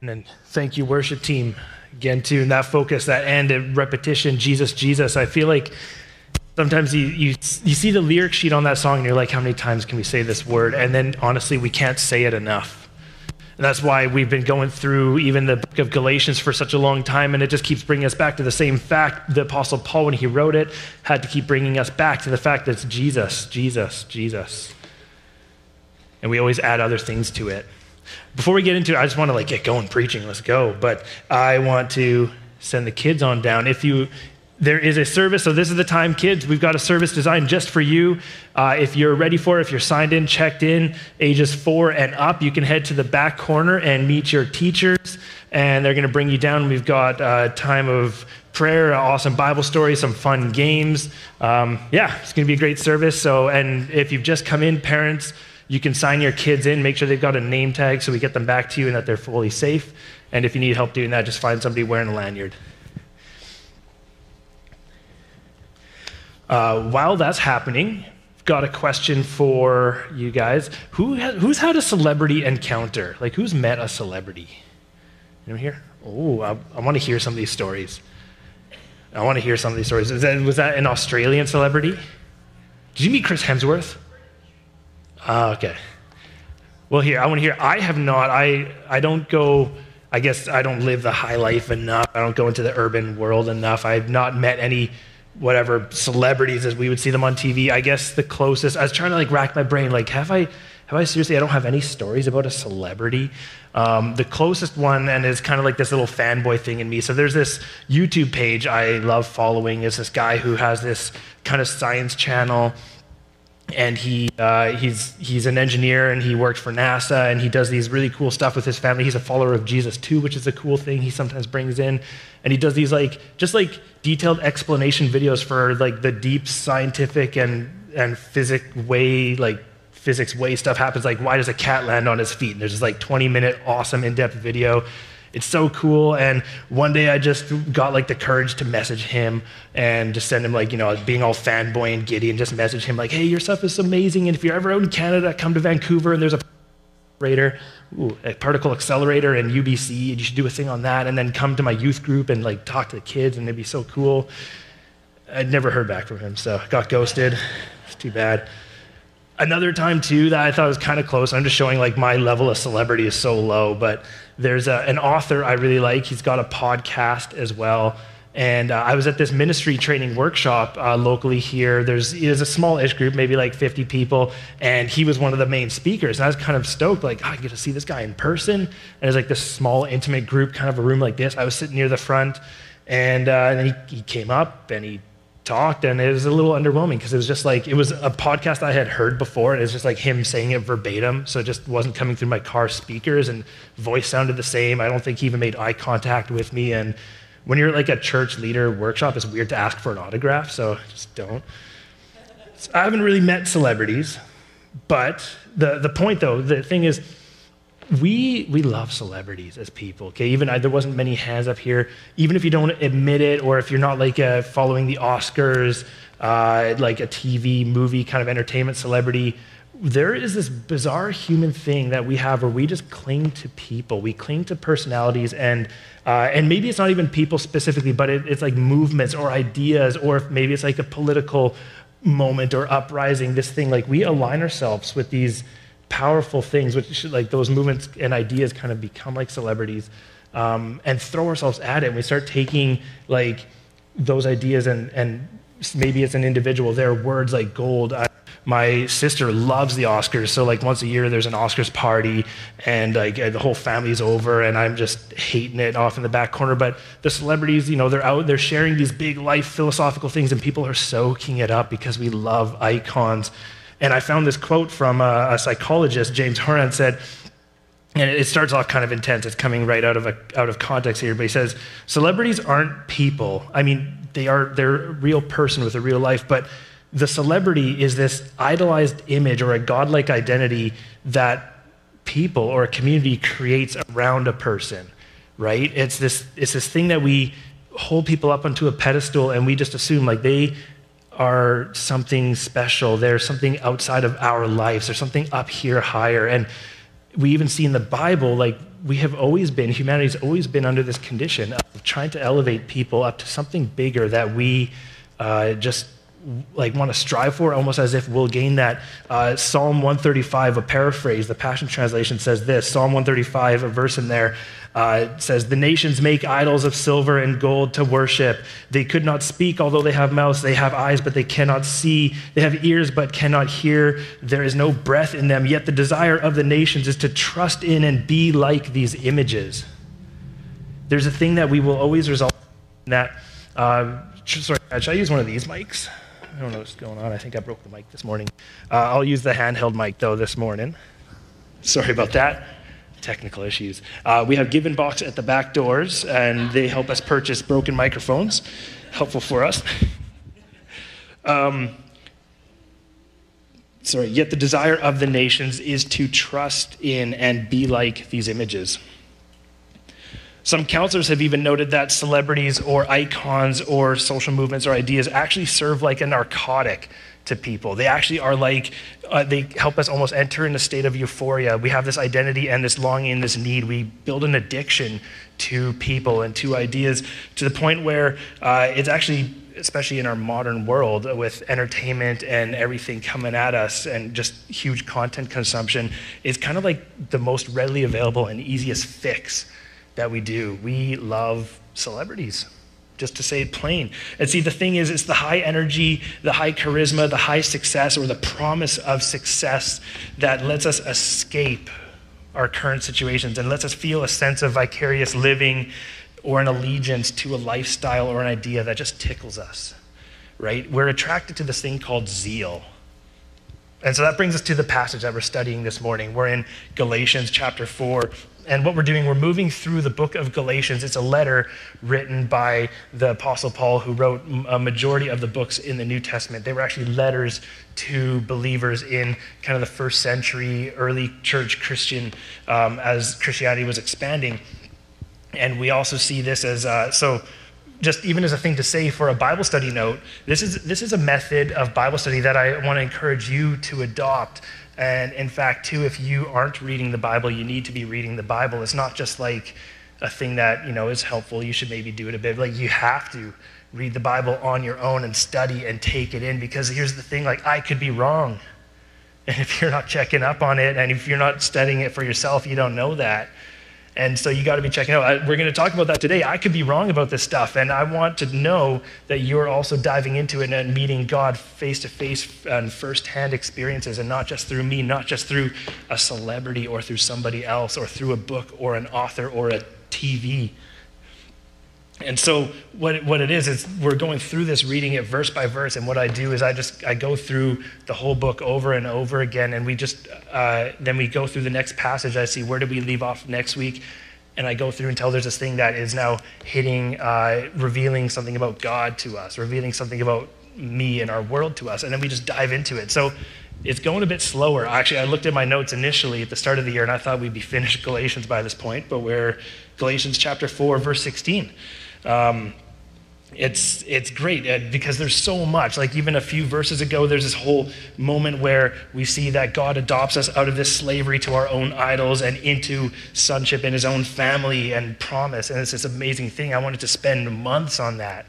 And then thank you, worship team, again, too. And that focus, that end, and repetition, Jesus, Jesus. I feel like sometimes you, you, you see the lyric sheet on that song and you're like, how many times can we say this word? And then honestly, we can't say it enough. And that's why we've been going through even the book of Galatians for such a long time, and it just keeps bringing us back to the same fact. The Apostle Paul, when he wrote it, had to keep bringing us back to the fact that it's Jesus, Jesus, Jesus. And we always add other things to it. Before we get into it, I just want to like get going preaching. Let's go. But I want to send the kids on down. If you there is a service, so this is the time, kids. We've got a service designed just for you. Uh, if you're ready for it, if you're signed in, checked in, ages four and up, you can head to the back corner and meet your teachers, and they're going to bring you down. We've got a uh, time of prayer, awesome Bible story, some fun games. Um, yeah, it's going to be a great service. So, and if you've just come in, parents, you can sign your kids in, make sure they've got a name tag so we get them back to you and that they're fully safe. And if you need help doing that, just find somebody wearing a lanyard. Uh, while that's happening, I've got a question for you guys. Who has, who's had a celebrity encounter? Like, who's met a celebrity? Anyone here? Oh, I, I want to hear some of these stories. I want to hear some of these stories. That, was that an Australian celebrity? Did you meet Chris Hemsworth? Uh, okay. Well, here, I want to hear. I have not. I, I don't go, I guess I don't live the high life enough. I don't go into the urban world enough. I've not met any, whatever, celebrities as we would see them on TV. I guess the closest, I was trying to like rack my brain, like, have I, have I seriously, I don't have any stories about a celebrity. Um, the closest one, and it's kind of like this little fanboy thing in me. So there's this YouTube page I love following. Is this guy who has this kind of science channel and he, uh, he's, he's an engineer and he worked for NASA and he does these really cool stuff with his family. He's a follower of Jesus too, which is a cool thing he sometimes brings in. And he does these like, just like detailed explanation videos for like the deep scientific and, and physics way, like physics way stuff happens. Like why does a cat land on its feet? And there's this like 20 minute awesome in-depth video it's so cool. And one day I just got like the courage to message him and just send him like, you know, being all fanboy and giddy and just message him like, hey, your stuff is amazing. And if you're ever out in Canada, come to Vancouver and there's a accelerator, ooh, a particle accelerator and UBC, and you should do a thing on that. And then come to my youth group and like talk to the kids and it'd be so cool. I'd never heard back from him, so got ghosted. It's too bad. Another time too that I thought was kind of close. I'm just showing like my level of celebrity is so low, but there's a, an author I really like. He's got a podcast as well. And uh, I was at this ministry training workshop uh, locally here. There's, there's a small-ish group, maybe like 50 people, and he was one of the main speakers. And I was kind of stoked, like, oh, I get to see this guy in person. And it's like this small, intimate group, kind of a room like this. I was sitting near the front, and, uh, and he, he came up and he talked and it was a little underwhelming because it was just like it was a podcast I had heard before and it was just like him saying it verbatim so it just wasn't coming through my car speakers and voice sounded the same. I don't think he even made eye contact with me. And when you're like a church leader workshop it's weird to ask for an autograph so just don't. So I haven't really met celebrities but the the point though the thing is we we love celebrities as people okay? Even I, there wasn't many hands up here. Even if you don't admit it or if you're not like uh, following the oscars uh, like a tv movie kind of entertainment celebrity there is this bizarre human thing that we have where we just cling to people. We cling to personalities and uh, and maybe it's not even people specifically but it, it's like movements or ideas or maybe it's like a political moment or uprising this thing. Like we align ourselves with these powerful things, which like those movements and ideas kind of become like celebrities, um, and throw ourselves at it. And we start taking like those ideas and, and maybe it's an individual, their words like gold. I, my sister loves the Oscars, so like once a year there's an Oscars party, and like the whole family's over, and I'm just hating it off in the back corner. But the celebrities, you know, they're out, they're sharing these big life philosophical things, and people are soaking it up because we love icons and I found this quote from a, a psychologist, James Horan, said, and it starts off kind of intense. It's coming right out of, a, out of context here, but he says, celebrities aren't people. I mean, they are, they're a real person with a real life, but the celebrity is this idolized image or a godlike identity that people or a community creates around a person, right? It's this, it's this thing that we hold people up onto a pedestal and we just assume like they are something special. They're something outside of our lives. There's something up here higher. And we even see in the Bible, like we have always been, humanity's always been under this condition of trying to elevate people up to something bigger that we uh, just like want to strive for almost as if we'll gain that uh, psalm 135 a paraphrase the passion translation says this psalm 135 a verse in there uh, says the nations make idols of silver and gold to worship they could not speak although they have mouths they have eyes but they cannot see they have ears but cannot hear there is no breath in them yet the desire of the nations is to trust in and be like these images there's a thing that we will always result in that uh, sorry should i use one of these mics I don't know what's going on. I think I broke the mic this morning. Uh, I'll use the handheld mic, though, this morning. Sorry about that. Technical issues. Uh, we have Given Box at the back doors, and they help us purchase broken microphones. Helpful for us. Um, sorry, yet the desire of the nations is to trust in and be like these images. Some counselors have even noted that celebrities or icons or social movements or ideas actually serve like a narcotic to people. They actually are like, uh, they help us almost enter in a state of euphoria. We have this identity and this longing, this need. We build an addiction to people and to ideas to the point where uh, it's actually, especially in our modern world with entertainment and everything coming at us and just huge content consumption, is kind of like the most readily available and easiest fix that we do. We love celebrities, just to say it plain. And see, the thing is, it's the high energy, the high charisma, the high success, or the promise of success that lets us escape our current situations and lets us feel a sense of vicarious living or an allegiance to a lifestyle or an idea that just tickles us, right? We're attracted to this thing called zeal. And so that brings us to the passage that we're studying this morning. We're in Galatians chapter 4, and what we're doing, we're moving through the book of Galatians. It's a letter written by the Apostle Paul, who wrote a majority of the books in the New Testament. They were actually letters to believers in kind of the first century early church Christian um, as Christianity was expanding. And we also see this as uh, so just even as a thing to say for a Bible study note, this is, this is a method of Bible study that I want to encourage you to adopt and in fact, too, if you aren't reading the Bible, you need to be reading the Bible. It's not just like a thing that, you know, is helpful. You should maybe do it a bit. Like you have to read the Bible on your own and study and take it in because here's the thing, like I could be wrong. And if you're not checking up on it and if you're not studying it for yourself, you don't know that. And so you got to be checking out. We're going to talk about that today. I could be wrong about this stuff, and I want to know that you're also diving into it and meeting God face to face and firsthand experiences, and not just through me, not just through a celebrity or through somebody else or through a book or an author or a TV. And so what, what it is is we're going through this reading it verse by verse. And what I do is I just I go through the whole book over and over again. And we just uh, then we go through the next passage. I see where did we leave off next week? And I go through until there's this thing that is now hitting uh, revealing something about God to us revealing something about me and our world to us. And then we just dive into it. So it's going a bit slower. Actually, I looked at my notes initially at the start of the year and I thought we'd be finished Galatians by this point, but we're Galatians chapter 4, verse 16. Um, it's it's great uh, because there's so much. Like even a few verses ago there's this whole moment where we see that god adopts us out of this slavery to our own idols and into sonship in his own family and promise. And it's this amazing thing. I wanted to spend months on that.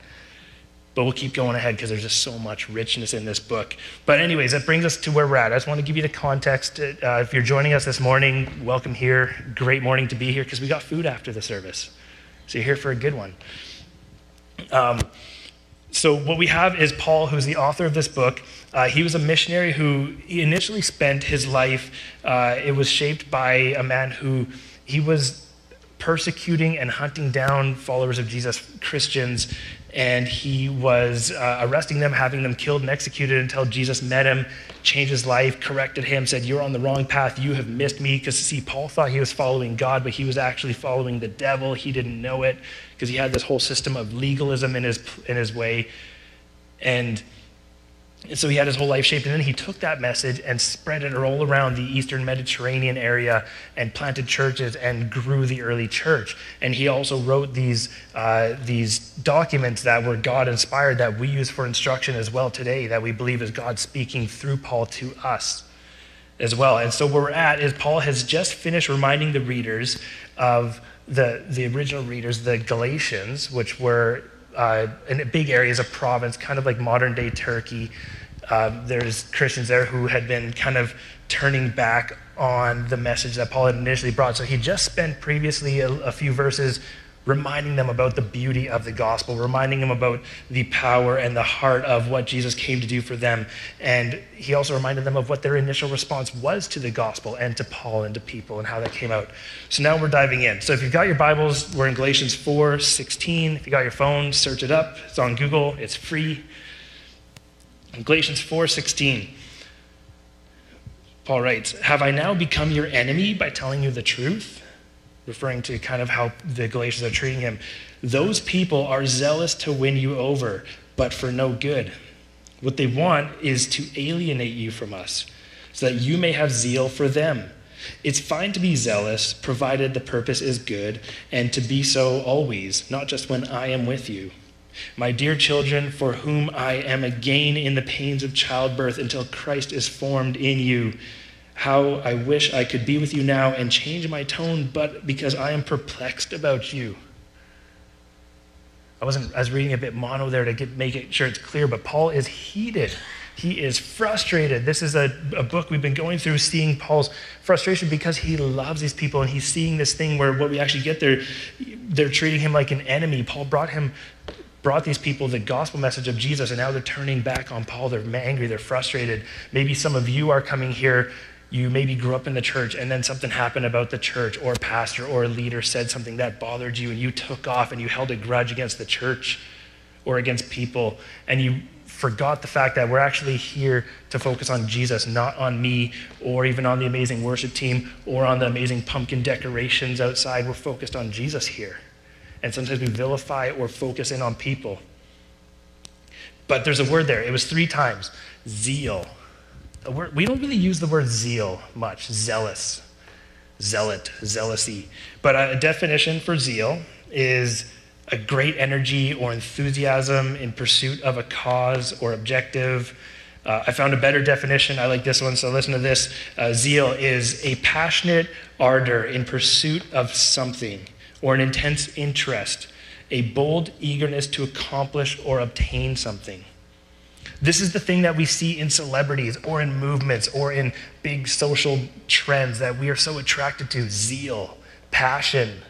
But we'll keep going ahead because there's just so much richness in this book. But anyways that brings us to where we're at. I just want to give you the context. Uh, if you're joining us this morning welcome here. Great morning to be here because we got food after the service so you're here for a good one um, so, what we have is Paul, who's the author of this book. Uh, he was a missionary who initially spent his life, uh, it was shaped by a man who he was persecuting and hunting down followers of Jesus, Christians, and he was uh, arresting them, having them killed and executed until Jesus met him, changed his life, corrected him, said, You're on the wrong path. You have missed me. Because, see, Paul thought he was following God, but he was actually following the devil. He didn't know it because he had this whole system of legalism in his, in his way. And and so he had his whole life shaped. And then he took that message and spread it all around the Eastern Mediterranean area and planted churches and grew the early church. And he also wrote these, uh, these documents that were God inspired that we use for instruction as well today, that we believe is God speaking through Paul to us as well. And so where we're at is Paul has just finished reminding the readers of the, the original readers, the Galatians, which were uh, in big areas of province, kind of like modern day Turkey. Uh, there's Christians there who had been kind of turning back on the message that Paul had initially brought. So he just spent previously a, a few verses reminding them about the beauty of the gospel, reminding them about the power and the heart of what Jesus came to do for them. And he also reminded them of what their initial response was to the gospel and to Paul and to people and how that came out. So now we're diving in. So if you've got your Bibles, we're in Galatians 4 16. If you got your phone, search it up. It's on Google, it's free. In Galatians 4 16. Paul writes, Have I now become your enemy by telling you the truth? Referring to kind of how the Galatians are treating him. Those people are zealous to win you over, but for no good. What they want is to alienate you from us, so that you may have zeal for them. It's fine to be zealous, provided the purpose is good, and to be so always, not just when I am with you. My dear children, for whom I am again in the pains of childbirth until Christ is formed in you. How I wish I could be with you now and change my tone, but because I am perplexed about you. I wasn't, I was reading a bit mono there to get, make it sure it's clear, but Paul is heated. He is frustrated. This is a, a book we've been going through, seeing Paul's frustration because he loves these people and he's seeing this thing where what we actually get there, they're treating him like an enemy. Paul brought him brought these people the gospel message of Jesus, and now they're turning back on Paul. They're angry, they're frustrated. Maybe some of you are coming here you maybe grew up in the church and then something happened about the church or a pastor or a leader said something that bothered you and you took off and you held a grudge against the church or against people and you forgot the fact that we're actually here to focus on Jesus, not on me or even on the amazing worship team or on the amazing pumpkin decorations outside. We're focused on Jesus here. And sometimes we vilify or focus in on people. But there's a word there. It was three times zeal word, we don't really use the word zeal much, zealous, zealot, zealousy. But a definition for zeal is a great energy or enthusiasm in pursuit of a cause or objective. Uh, I found a better definition. I like this one, so listen to this. Uh, zeal is a passionate ardor in pursuit of something or an intense interest, a bold eagerness to accomplish or obtain something. This is the thing that we see in celebrities or in movements or in big social trends that we are so attracted to zeal, passion.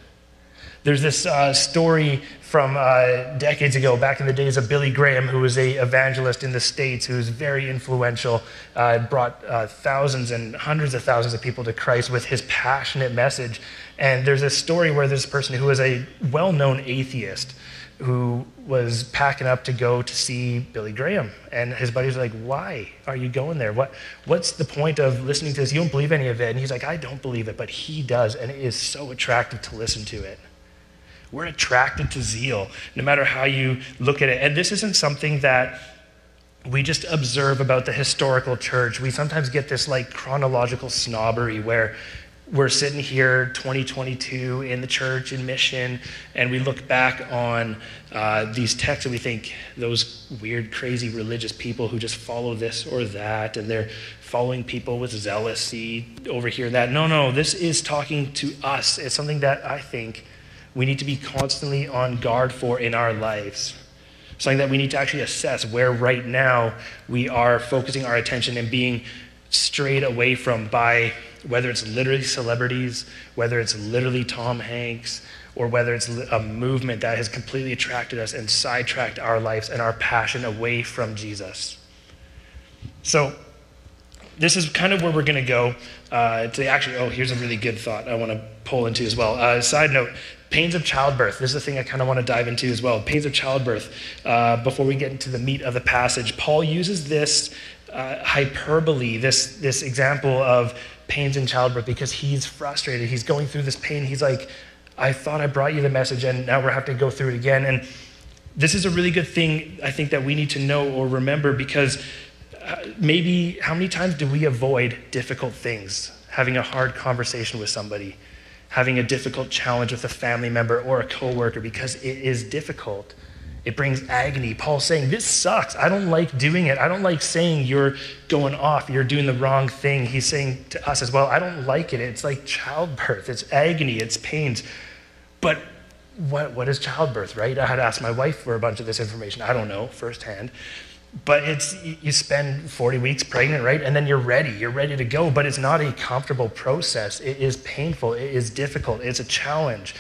There's this uh, story from uh, decades ago, back in the days of Billy Graham, who was a evangelist in the States, who was very influential, uh, brought uh, thousands and hundreds of thousands of people to Christ with his passionate message. And there's a story where this person who was a well known atheist who was packing up to go to see Billy Graham. And his buddies were like, Why are you going there? What, what's the point of listening to this? You don't believe any of it. And he's like, I don't believe it, but he does. And it is so attractive to listen to it. We're attracted to zeal, no matter how you look at it. And this isn't something that we just observe about the historical church. We sometimes get this like chronological snobbery where we're sitting here 2022 in the church in mission and we look back on uh, these texts and we think those weird crazy religious people who just follow this or that and they're following people with zealousy over here and that. No no this is talking to us. It's something that i think we need to be constantly on guard for in our lives. Something that we need to actually assess where right now we are focusing our attention and being strayed away from by whether it's literally celebrities, whether it's literally Tom Hanks, or whether it's a movement that has completely attracted us and sidetracked our lives and our passion away from Jesus. So, this is kind of where we're going to go. Uh, to actually, oh, here's a really good thought I want to pull into as well. Uh, side note pains of childbirth. This is the thing I kind of want to dive into as well. Pains of childbirth. Uh, before we get into the meat of the passage, Paul uses this uh, hyperbole, this, this example of pains in childbirth because he's frustrated. He's going through this pain. He's like, I thought I brought you the message, and now we're having to go through it again. And this is a really good thing, I think, that we need to know or remember because uh, maybe how many times do we avoid difficult things? Having a hard conversation with somebody, having a difficult challenge with a family member or a coworker because it is difficult. It brings agony. Paul's saying, This sucks. I don't like doing it. I don't like saying you're going off, you're doing the wrong thing. He's saying to us as well, I don't like it. It's like childbirth, it's agony, it's pains. But what, what is childbirth, right? I had to ask my wife for a bunch of this information. I don't know firsthand. But it's you spend 40 weeks pregnant, right? And then you're ready. You're ready to go. But it's not a comfortable process. It is painful. It is difficult. It's a challenge.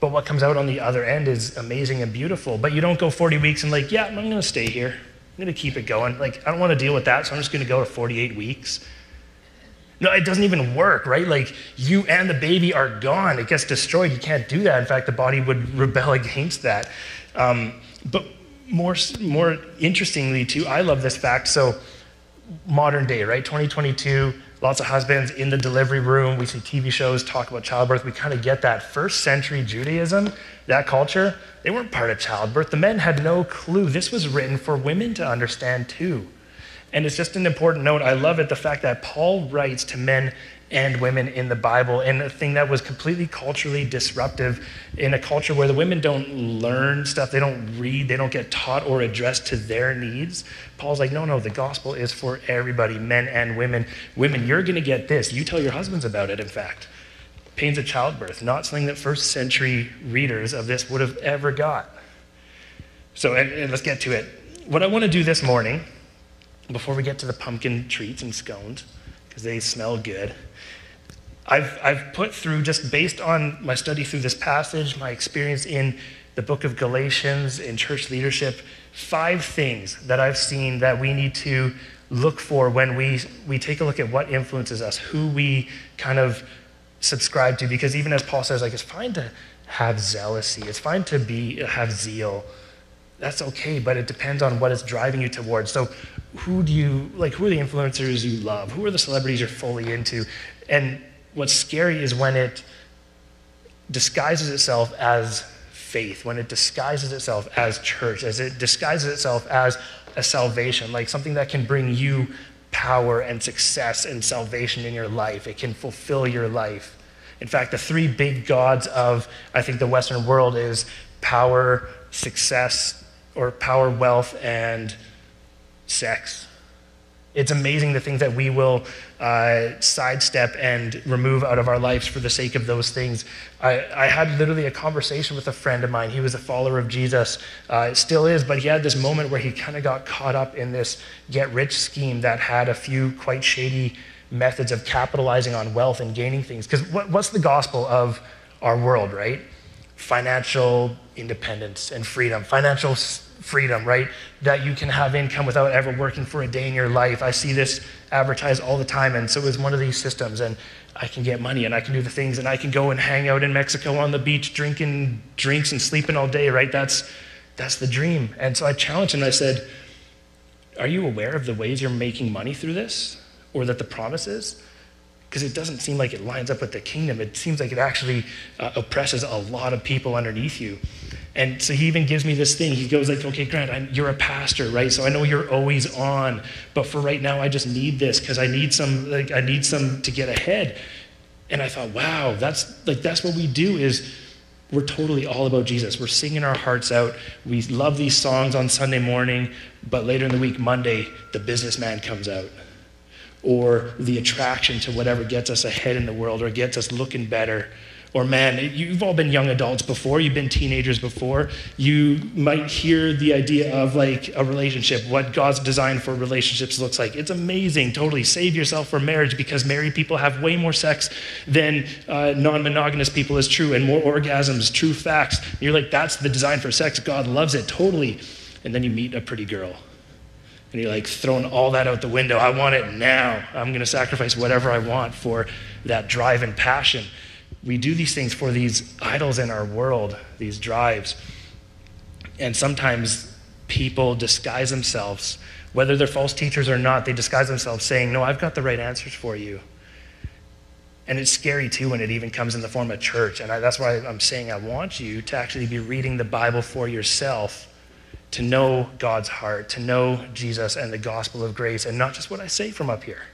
But what comes out on the other end is amazing and beautiful. But you don't go 40 weeks and, like, yeah, I'm going to stay here. I'm going to keep it going. Like, I don't want to deal with that, so I'm just going to go to 48 weeks. No, it doesn't even work, right? Like, you and the baby are gone. It gets destroyed. You can't do that. In fact, the body would rebel against that. Um, but more, more interestingly, too, I love this fact. So, modern day, right? 2022, lots of husbands in the delivery room. We see TV shows talk about childbirth. We kind of get that. First century Judaism, that culture, they weren't part of childbirth. The men had no clue. This was written for women to understand too. And it's just an important note. I love it the fact that Paul writes to men and women in the Bible, and a thing that was completely culturally disruptive in a culture where the women don't learn stuff, they don't read, they don't get taught or addressed to their needs. Paul's like, no, no, the gospel is for everybody, men and women. Women, you're going to get this. You tell your husbands about it, in fact. Pains of childbirth, not something that first century readers of this would have ever got. So, and, and let's get to it. What I want to do this morning, before we get to the pumpkin treats and scones, because they smell good I've, I've put through, just based on my study through this passage, my experience in the book of Galatians, in church leadership, five things that I've seen that we need to look for when we, we take a look at what influences us, who we kind of subscribe to. Because even as Paul says, like, it's fine to have zealousy, it's fine to be, have zeal. That's okay, but it depends on what it's driving you towards. So, who do you, like, who are the influencers you love? Who are the celebrities you're fully into? And what's scary is when it disguises itself as faith, when it disguises itself as church, as it disguises itself as a salvation, like something that can bring you power and success and salvation in your life. It can fulfill your life. In fact, the three big gods of, I think, the Western world is power, success, or power, wealth, and sex. It's amazing the things that we will uh, sidestep and remove out of our lives for the sake of those things. I, I, had literally a conversation with a friend of mine. He was a follower of Jesus, uh, still is, but he had this moment where he kind of got caught up in this get rich scheme that had a few quite shady methods of capitalizing on wealth and gaining things. Because what, what's the gospel of our world, right? Financial independence and freedom, financial freedom, right? That you can have income without ever working for a day in your life. I see this advertised all the time, and so is one of these systems. And I can get money and I can do the things, and I can go and hang out in Mexico on the beach drinking drinks and sleeping all day, right? That's, that's the dream. And so I challenged him. I said, Are you aware of the ways you're making money through this? Or that the promise is? Because it doesn't seem like it lines up with the kingdom. It seems like it actually uh, oppresses a lot of people underneath you. And so he even gives me this thing. He goes like, okay, Grant, I'm, you're a pastor, right? So I know you're always on, but for right now, I just need this because I need some, like, I need some to get ahead. And I thought, wow, that's like that's what we do is we're totally all about Jesus. We're singing our hearts out. We love these songs on Sunday morning, but later in the week, Monday, the businessman comes out. Or the attraction to whatever gets us ahead in the world or gets us looking better or man, you've all been young adults before, you've been teenagers before. You might hear the idea of like a relationship, what God's design for relationships looks like. It's amazing, totally. Save yourself for marriage because married people have way more sex than uh, non monogamous people, is true, and more orgasms, true facts. You're like, that's the design for sex. God loves it, totally. And then you meet a pretty girl. And you're like throwing all that out the window. I want it now. I'm going to sacrifice whatever I want for that drive and passion we do these things for these idols in our world, these drives. And sometimes people disguise themselves, whether they're false teachers or not, they disguise themselves saying, No, I've got the right answers for you. And it's scary too when it even comes in the form of church. And I, that's why I'm saying I want you to actually be reading the Bible for yourself, to know God's heart, to know Jesus and the gospel of grace, and not just what I say from up here.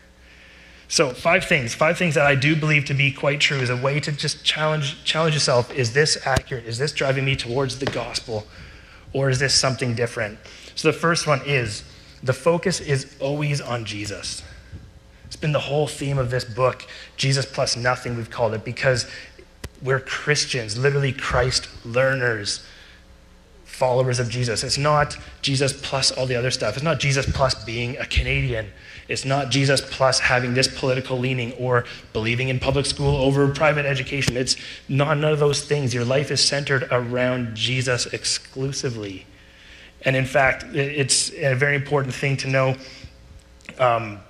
So, five things, five things that I do believe to be quite true is a way to just challenge, challenge yourself. Is this accurate? Is this driving me towards the gospel? or is this something different? So the first one is the focus is always on Jesus. It's been the whole theme of this book, Jesus plus nothing, we've called it, because we're Christians, literally Christ learners, followers of Jesus. It's not Jesus plus all the other stuff. It's not Jesus plus being a Canadian. It's not Jesus plus having this political leaning or believing in public school over private education. It's not none of those things. Your life is centered around Jesus exclusively. And in fact, it's a very important thing to know um,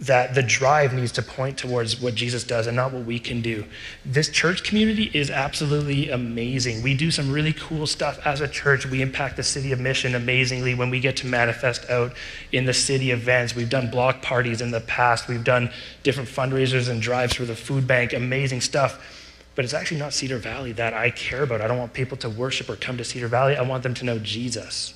that the drive needs to point towards what Jesus does and not what we can do. This church community is absolutely amazing. We do some really cool stuff as a church. We impact the city of Mission amazingly when we get to manifest out in the city events. We've done block parties in the past, we've done different fundraisers and drives for the food bank, amazing stuff. But it's actually not Cedar Valley that I care about. I don't want people to worship or come to Cedar Valley. I want them to know Jesus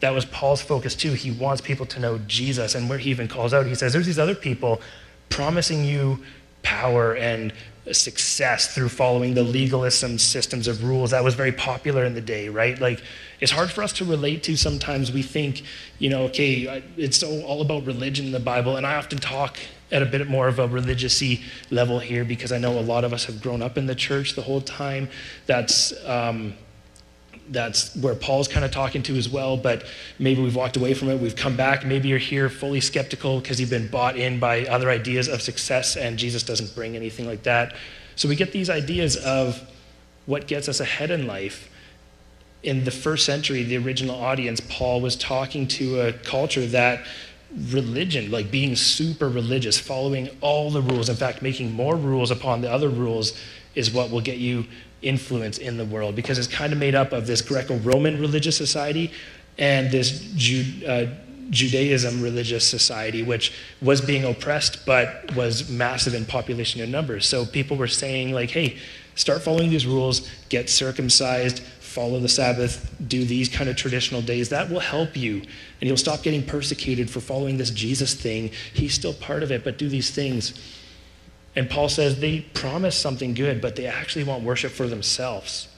that was Paul's focus too. He wants people to know Jesus. And where he even calls out, he says, There's these other people promising you power and success through following the legalism systems of rules that was very popular in the day, right? Like, it's hard for us to relate to sometimes. We think, you know, okay, it's all about religion in the Bible. And I often talk at a bit more of a religious level here because I know a lot of us have grown up in the church the whole time. That's, um, that's where Paul's kind of talking to as well, but maybe we've walked away from it. We've come back. Maybe you're here fully skeptical because you've been bought in by other ideas of success, and Jesus doesn't bring anything like that. So we get these ideas of what gets us ahead in life. In the first century, the original audience, Paul was talking to a culture that religion, like being super religious, following all the rules, in fact, making more rules upon the other rules, is what will get you influence in the world because it's kind of made up of this Greco Roman religious society and this Ju- uh, Judaism religious society, which was being oppressed but was massive in population and numbers. So people were saying, like, hey, start following these rules, get circumcised, follow the Sabbath, do these kind of traditional days. That will help you. And you'll stop getting persecuted for following this Jesus thing. He's still part of it, but do these things. And Paul says they promise something good, but they actually want worship for themselves.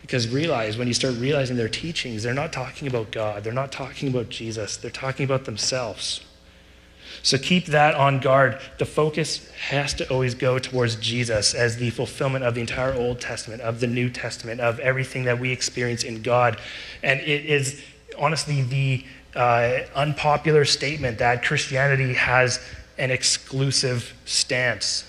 Because realize, when you start realizing their teachings, they're not talking about God, they're not talking about Jesus, they're talking about themselves. So keep that on guard. The focus has to always go towards Jesus as the fulfillment of the entire Old Testament, of the New Testament, of everything that we experience in God. And it is honestly the uh, unpopular statement that Christianity has an exclusive stance.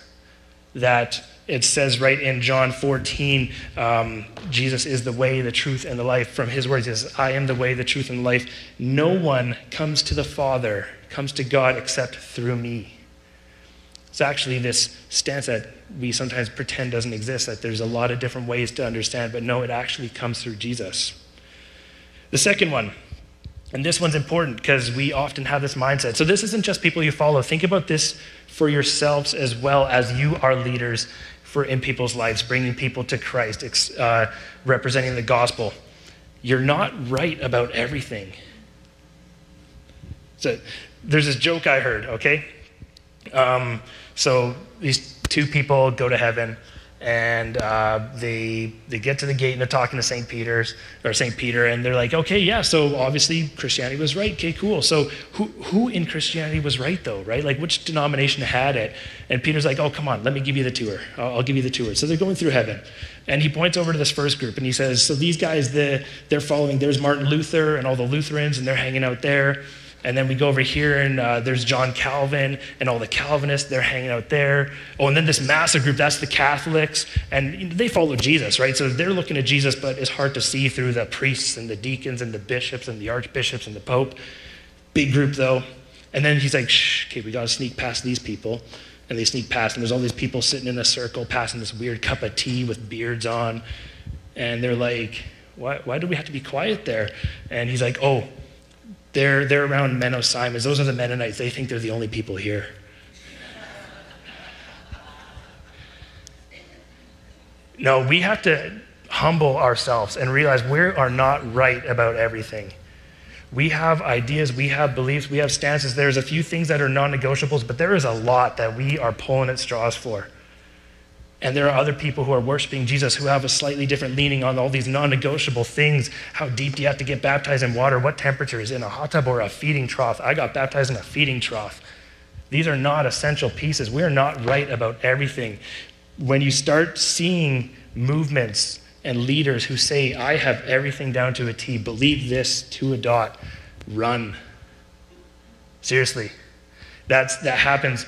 That it says right in John 14, um, Jesus is the way, the truth, and the life. From his words, he says, I am the way, the truth, and the life. No one comes to the Father, comes to God except through me. It's actually this stance that we sometimes pretend doesn't exist, that there's a lot of different ways to understand, but no, it actually comes through Jesus. The second one, and this one's important because we often have this mindset. So, this isn't just people you follow. Think about this for yourselves as well as you are leaders for in people's lives, bringing people to Christ, uh, representing the gospel. You're not right about everything. So, there's this joke I heard, okay? Um, so, these two people go to heaven and uh, they they get to the gate and they're talking to St. Peter's or St. Peter and they're like, okay, yeah, so obviously Christianity was right. Okay, cool. So who who in Christianity was right though, right? Like which denomination had it? And Peter's like, oh, come on, let me give you the tour. I'll, I'll give you the tour. So they're going through heaven, and he points over to this first group and he says, so these guys, the, they're following. There's Martin Luther and all the Lutherans, and they're hanging out there. And then we go over here, and uh, there's John Calvin and all the Calvinists. They're hanging out there. Oh, and then this massive group, that's the Catholics. And they follow Jesus, right? So they're looking at Jesus, but it's hard to see through the priests and the deacons and the bishops and the archbishops and the pope. Big group, though. And then he's like, shh, okay, we got to sneak past these people. And they sneak past, and there's all these people sitting in a circle passing this weird cup of tea with beards on. And they're like, why, why do we have to be quiet there? And he's like, oh, they're, they're around Menno Simons. Those are the Mennonites. They think they're the only people here. No, we have to humble ourselves and realize we are not right about everything. We have ideas, we have beliefs, we have stances. There's a few things that are non negotiables, but there is a lot that we are pulling at straws for. And there are other people who are worshiping Jesus who have a slightly different leaning on all these non negotiable things. How deep do you have to get baptized in water? What temperature is in a hot tub or a feeding trough? I got baptized in a feeding trough. These are not essential pieces. We are not right about everything. When you start seeing movements and leaders who say, I have everything down to a T, believe this to a dot, run. Seriously. That's, that happens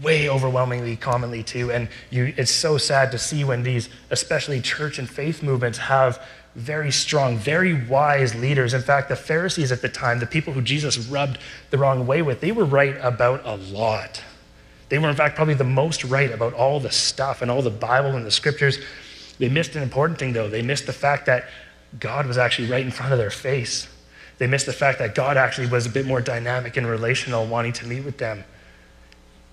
way overwhelmingly commonly too. And you, it's so sad to see when these, especially church and faith movements, have very strong, very wise leaders. In fact, the Pharisees at the time, the people who Jesus rubbed the wrong way with, they were right about a lot. They were, in fact, probably the most right about all the stuff and all the Bible and the scriptures. They missed an important thing, though. They missed the fact that God was actually right in front of their face. They missed the fact that God actually was a bit more dynamic and relational, wanting to meet with them.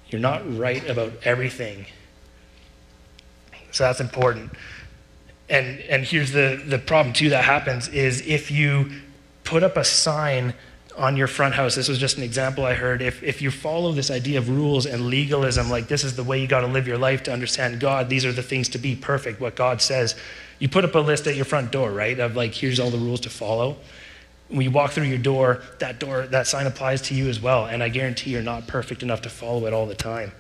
You're not right about everything. So that's important. And, and here's the, the problem, too, that happens is if you put up a sign on your front house, this was just an example I heard. If, if you follow this idea of rules and legalism, like this is the way you got to live your life to understand God, these are the things to be perfect, what God says, you put up a list at your front door, right? Of like, here's all the rules to follow. When you walk through your door, that door, that sign applies to you as well. And I guarantee you're not perfect enough to follow it all the time.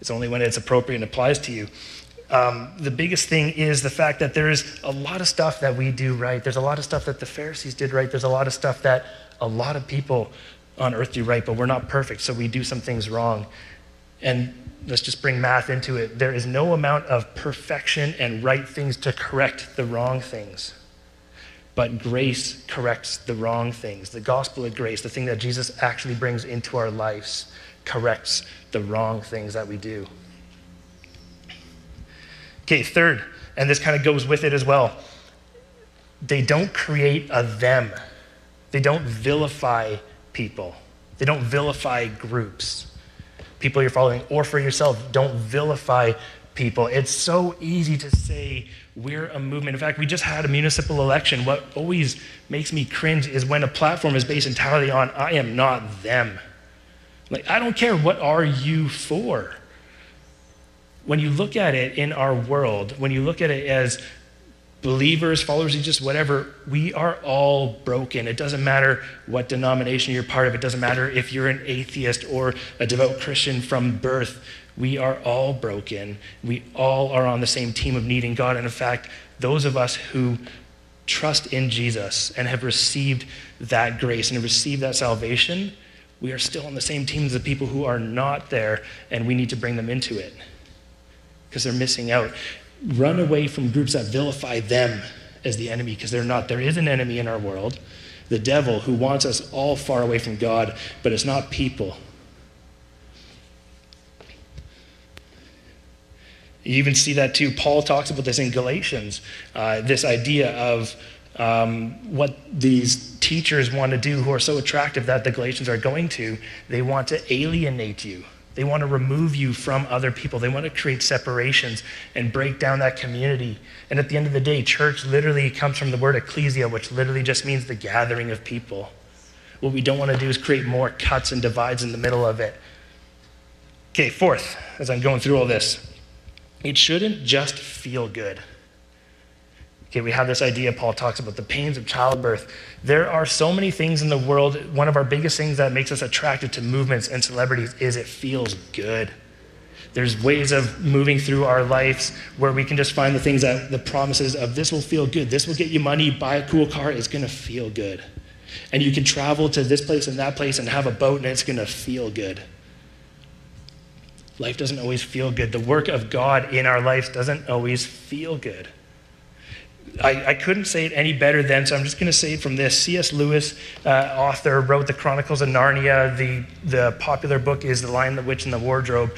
It's only when it's appropriate and applies to you. Um, the biggest thing is the fact that there is a lot of stuff that we do right. There's a lot of stuff that the Pharisees did right. There's a lot of stuff that a lot of people on earth do right, but we're not perfect, so we do some things wrong. And let's just bring math into it. There is no amount of perfection and right things to correct the wrong things. But grace corrects the wrong things. The gospel of grace, the thing that Jesus actually brings into our lives, corrects the wrong things that we do. Okay, third, and this kind of goes with it as well. They don't create a them, they don't vilify people, they don't vilify groups. People you're following, or for yourself, don't vilify people. It's so easy to say we're a movement. In fact, we just had a municipal election. What always makes me cringe is when a platform is based entirely on I am not them. Like, I don't care what are you for. When you look at it in our world, when you look at it as believers, followers of Jesus, whatever, we are all broken. It doesn't matter what denomination you're part of, it doesn't matter if you're an atheist or a devout Christian from birth. We are all broken. We all are on the same team of needing God. And in fact, those of us who trust in Jesus and have received that grace and have received that salvation, we are still on the same team as the people who are not there, and we need to bring them into it because they're missing out. Run away from groups that vilify them as the enemy because they're not. There is an enemy in our world, the devil, who wants us all far away from God, but it's not people. You even see that too. Paul talks about this in Galatians uh, this idea of um, what these teachers want to do who are so attractive that the Galatians are going to. They want to alienate you. They want to remove you from other people. They want to create separations and break down that community. And at the end of the day, church literally comes from the word ecclesia, which literally just means the gathering of people. What we don't want to do is create more cuts and divides in the middle of it. Okay, fourth, as I'm going through all this, it shouldn't just feel good. Okay, we have this idea, Paul talks about the pains of childbirth. There are so many things in the world. One of our biggest things that makes us attracted to movements and celebrities is it feels good. There's ways of moving through our lives where we can just find the things that the promises of this will feel good, this will get you money, buy a cool car, it's gonna feel good. And you can travel to this place and that place and have a boat and it's gonna feel good. Life doesn't always feel good. The work of God in our lives doesn't always feel good. I, I, couldn't say it any better than, so I'm just going to say it from this. C.S. Lewis, uh, author, wrote The Chronicles of Narnia. The, the popular book is The Lion, the Witch, and the Wardrobe.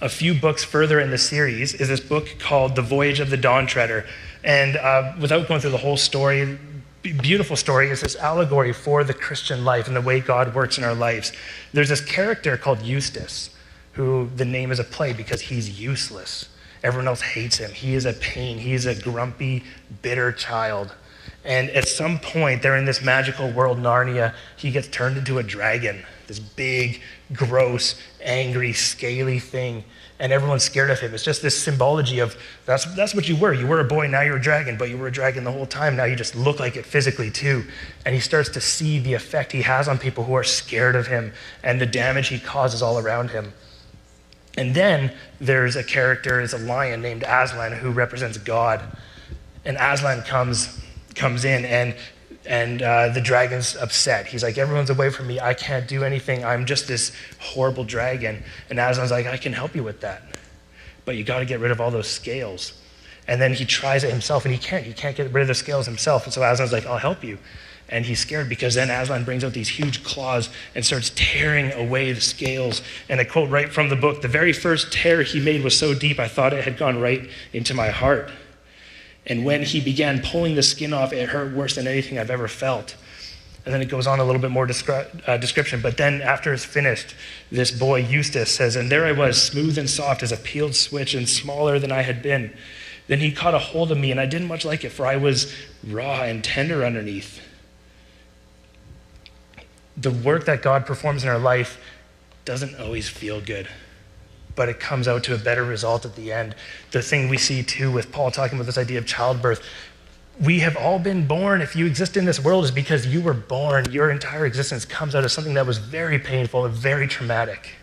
A few books further in the series is this book called The Voyage of the Dawn Treader. And uh, without going through the whole story, beautiful story is this allegory for the Christian life and the way God works in our lives. There's this character called Eustace who the name is a play because he's useless. Everyone else hates him. He is a pain. He is a grumpy, bitter child. And at some point, they're in this magical world, Narnia, he gets turned into a dragon this big, gross, angry, scaly thing. And everyone's scared of him. It's just this symbology of that's, that's what you were. You were a boy, now you're a dragon, but you were a dragon the whole time. Now you just look like it physically too. And he starts to see the effect he has on people who are scared of him and the damage he causes all around him. And then there's a character, is a lion named Aslan who represents God. And Aslan comes comes in and and uh, the dragon's upset. He's like, everyone's away from me. I can't do anything. I'm just this horrible dragon. And Aslan's like, I can help you with that. But you got to get rid of all those scales. And then he tries it himself and he can't. He can't get rid of the scales himself. And so Aslan's like, I'll help you. And he's scared because then Aslan brings out these huge claws and starts tearing away the scales. And I quote right from the book The very first tear he made was so deep, I thought it had gone right into my heart. And when he began pulling the skin off, it hurt worse than anything I've ever felt. And then it goes on a little bit more descri- uh, description. But then, after it's finished, this boy, Eustace, says, And there I was, smooth and soft as a peeled switch and smaller than I had been. Then he caught a hold of me, and I didn't much like it, for I was raw and tender underneath. The work that God performs in our life doesn't always feel good but it comes out to a better result at the end. The thing we see too with Paul talking about this idea of childbirth. We have all been born. If you exist in this world, is because you were born. Your entire existence comes out of something that was very painful and very traumatic.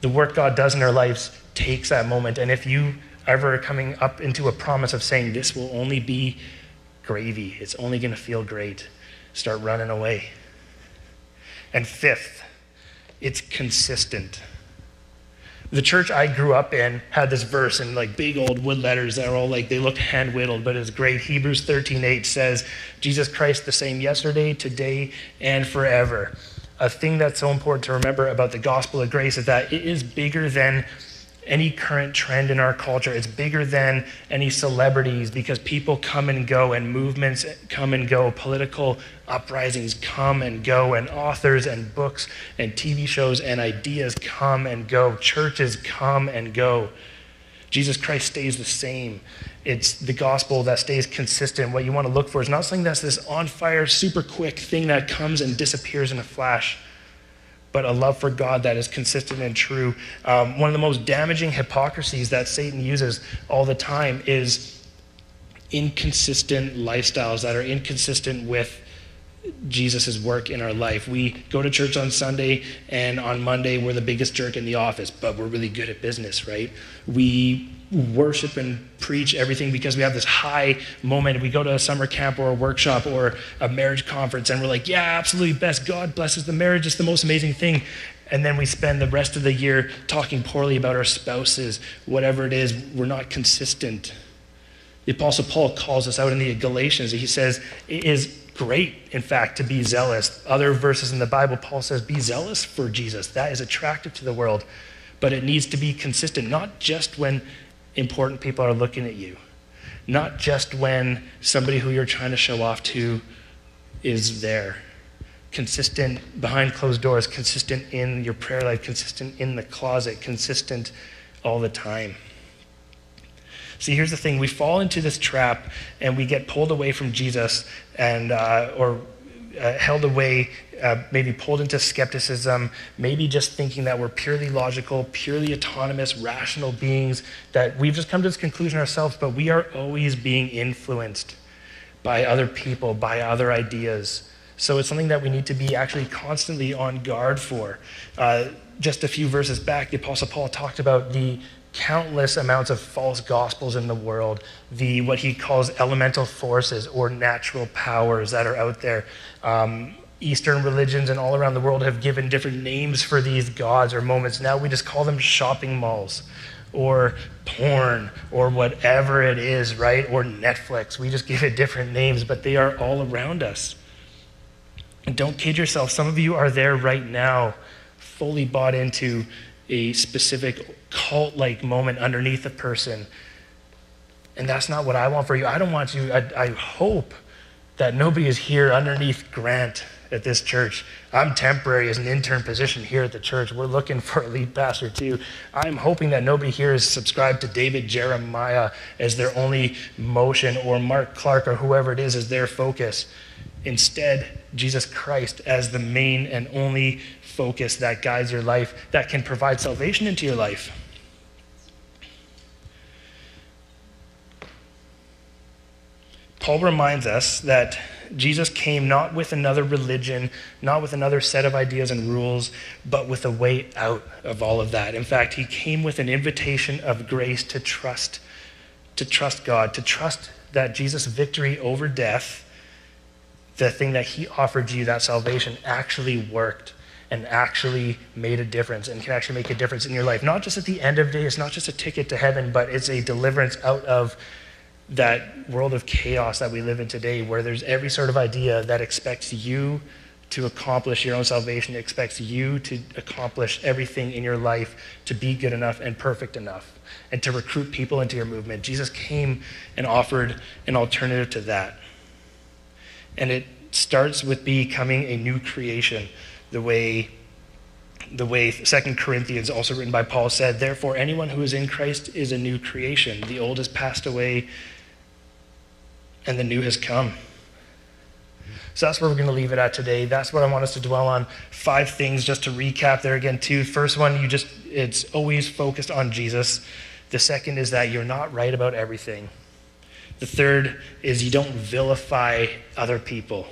The work God does in our lives takes that moment. And if you ever are coming up into a promise of saying, This will only be gravy, it's only going to feel great, start running away. And fifth, it's consistent. The church I grew up in had this verse in like big old wood letters that are all like they look hand whittled, but it's great. Hebrews 13:8 says, Jesus Christ the same yesterday, today, and forever. A thing that's so important to remember about the gospel of grace is that it is bigger than any current trend in our culture. It's bigger than any celebrities because people come and go and movements come and go. Political uprisings come and go, and authors and books and TV shows and ideas come and go. Churches come and go. Jesus Christ stays the same. It's the gospel that stays consistent. What you want to look for is not something that's this on fire, super quick thing that comes and disappears in a flash but a love for God that is consistent and true. Um, one of the most damaging hypocrisies that Satan uses all the time is inconsistent lifestyles that are inconsistent with Jesus' work in our life. We go to church on Sunday, and on Monday, we're the biggest jerk in the office, but we're really good at business, right? We worship and preach everything because we have this high moment. We go to a summer camp or a workshop or a marriage conference and we're like, yeah, absolutely best. God blesses the marriage. It's the most amazing thing. And then we spend the rest of the year talking poorly about our spouses, whatever it is, we're not consistent. The Apostle Paul calls us out in the Galatians. He says, it is great, in fact, to be zealous. Other verses in the Bible, Paul says, be zealous for Jesus. That is attractive to the world. But it needs to be consistent, not just when important people are looking at you. Not just when somebody who you're trying to show off to is there. Consistent behind closed doors, consistent in your prayer life, consistent in the closet, consistent all the time. See, here's the thing we fall into this trap and we get pulled away from Jesus and, uh, or uh, held away, uh, maybe pulled into skepticism, maybe just thinking that we're purely logical, purely autonomous, rational beings, that we've just come to this conclusion ourselves, but we are always being influenced by other people, by other ideas. So it's something that we need to be actually constantly on guard for. Uh, just a few verses back, the Apostle Paul talked about the countless amounts of false gospels in the world, the what he calls elemental forces or natural powers that are out there. Um, Eastern religions and all around the world have given different names for these gods or moments. Now we just call them shopping malls or porn or whatever it is, right? Or Netflix. We just give it different names, but they are all around us. And don't kid yourself. Some of you are there right now, fully bought into a specific cult like moment underneath a person. And that's not what I want for you. I don't want you, I, I hope that nobody is here underneath Grant at this church. I'm temporary as an intern position here at the church. We're looking for a lead pastor too. I'm hoping that nobody here is subscribed to David Jeremiah as their only motion or Mark Clark or whoever it is as their focus. Instead Jesus Christ as the main and only focus that guides your life, that can provide salvation into your life. Paul reminds us that Jesus came not with another religion, not with another set of ideas and rules, but with a way out of all of that. In fact, he came with an invitation of grace to trust, to trust God, to trust that Jesus' victory over death, the thing that he offered you, that salvation, actually worked and actually made a difference and can actually make a difference in your life. Not just at the end of days, not just a ticket to heaven, but it's a deliverance out of that world of chaos that we live in today, where there's every sort of idea that expects you to accomplish your own salvation, expects you to accomplish everything in your life to be good enough and perfect enough, and to recruit people into your movement. Jesus came and offered an alternative to that. And it starts with becoming a new creation, the way the way 2 Corinthians, also written by Paul, said, Therefore, anyone who is in Christ is a new creation. The old has passed away, and the new has come. So that's where we're going to leave it at today. That's what I want us to dwell on. Five things just to recap there again, too. First one, you just it's always focused on Jesus. The second is that you're not right about everything. The third is you don't vilify other people.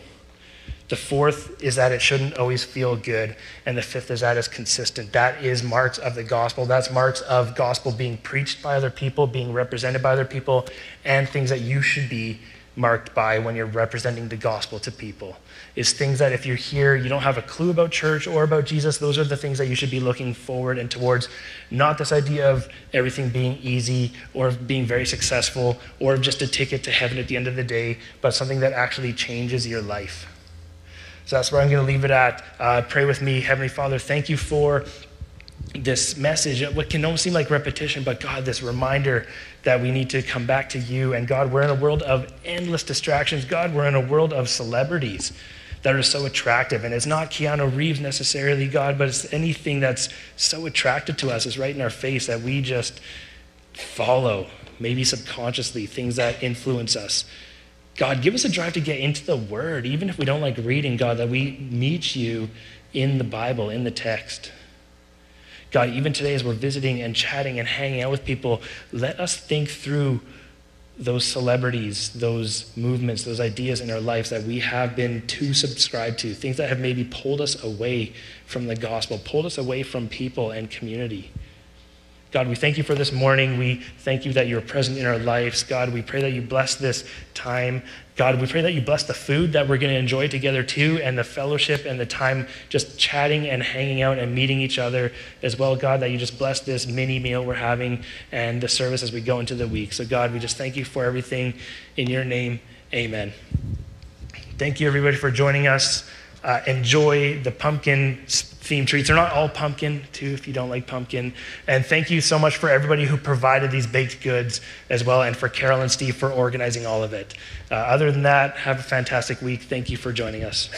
The fourth is that it shouldn't always feel good. And the fifth is that it's consistent. That is marks of the gospel. That's marks of gospel being preached by other people, being represented by other people, and things that you should be marked by when you're representing the gospel to people is things that if you're here you don't have a clue about church or about jesus those are the things that you should be looking forward and towards. Not this idea of everything being easy or being very successful or just a ticket to heaven at the end of the day but something that actually changes your life. So that's where i'm going to leave it at. Uh, pray with me. Heavenly father thank you for this message, what can almost seem like repetition, but God, this reminder that we need to come back to you. And God, we're in a world of endless distractions. God, we're in a world of celebrities that are so attractive. And it's not Keanu Reeves necessarily, God, but it's anything that's so attractive to us. is right in our face that we just follow, maybe subconsciously, things that influence us. God, give us a drive to get into the Word, even if we don't like reading, God, that we meet you in the Bible, in the text. God, even today as we're visiting and chatting and hanging out with people, let us think through those celebrities, those movements, those ideas in our lives that we have been too subscribed to, things that have maybe pulled us away from the gospel, pulled us away from people and community. God, we thank you for this morning. We thank you that you're present in our lives. God, we pray that you bless this time. God, we pray that you bless the food that we're going to enjoy together too, and the fellowship and the time just chatting and hanging out and meeting each other as well. God, that you just bless this mini meal we're having and the service as we go into the week. So, God, we just thank you for everything in your name. Amen. Thank you, everybody, for joining us. Uh, enjoy the pumpkin themed treats. They're not all pumpkin, too, if you don't like pumpkin. And thank you so much for everybody who provided these baked goods as well, and for Carol and Steve for organizing all of it. Uh, other than that, have a fantastic week. Thank you for joining us.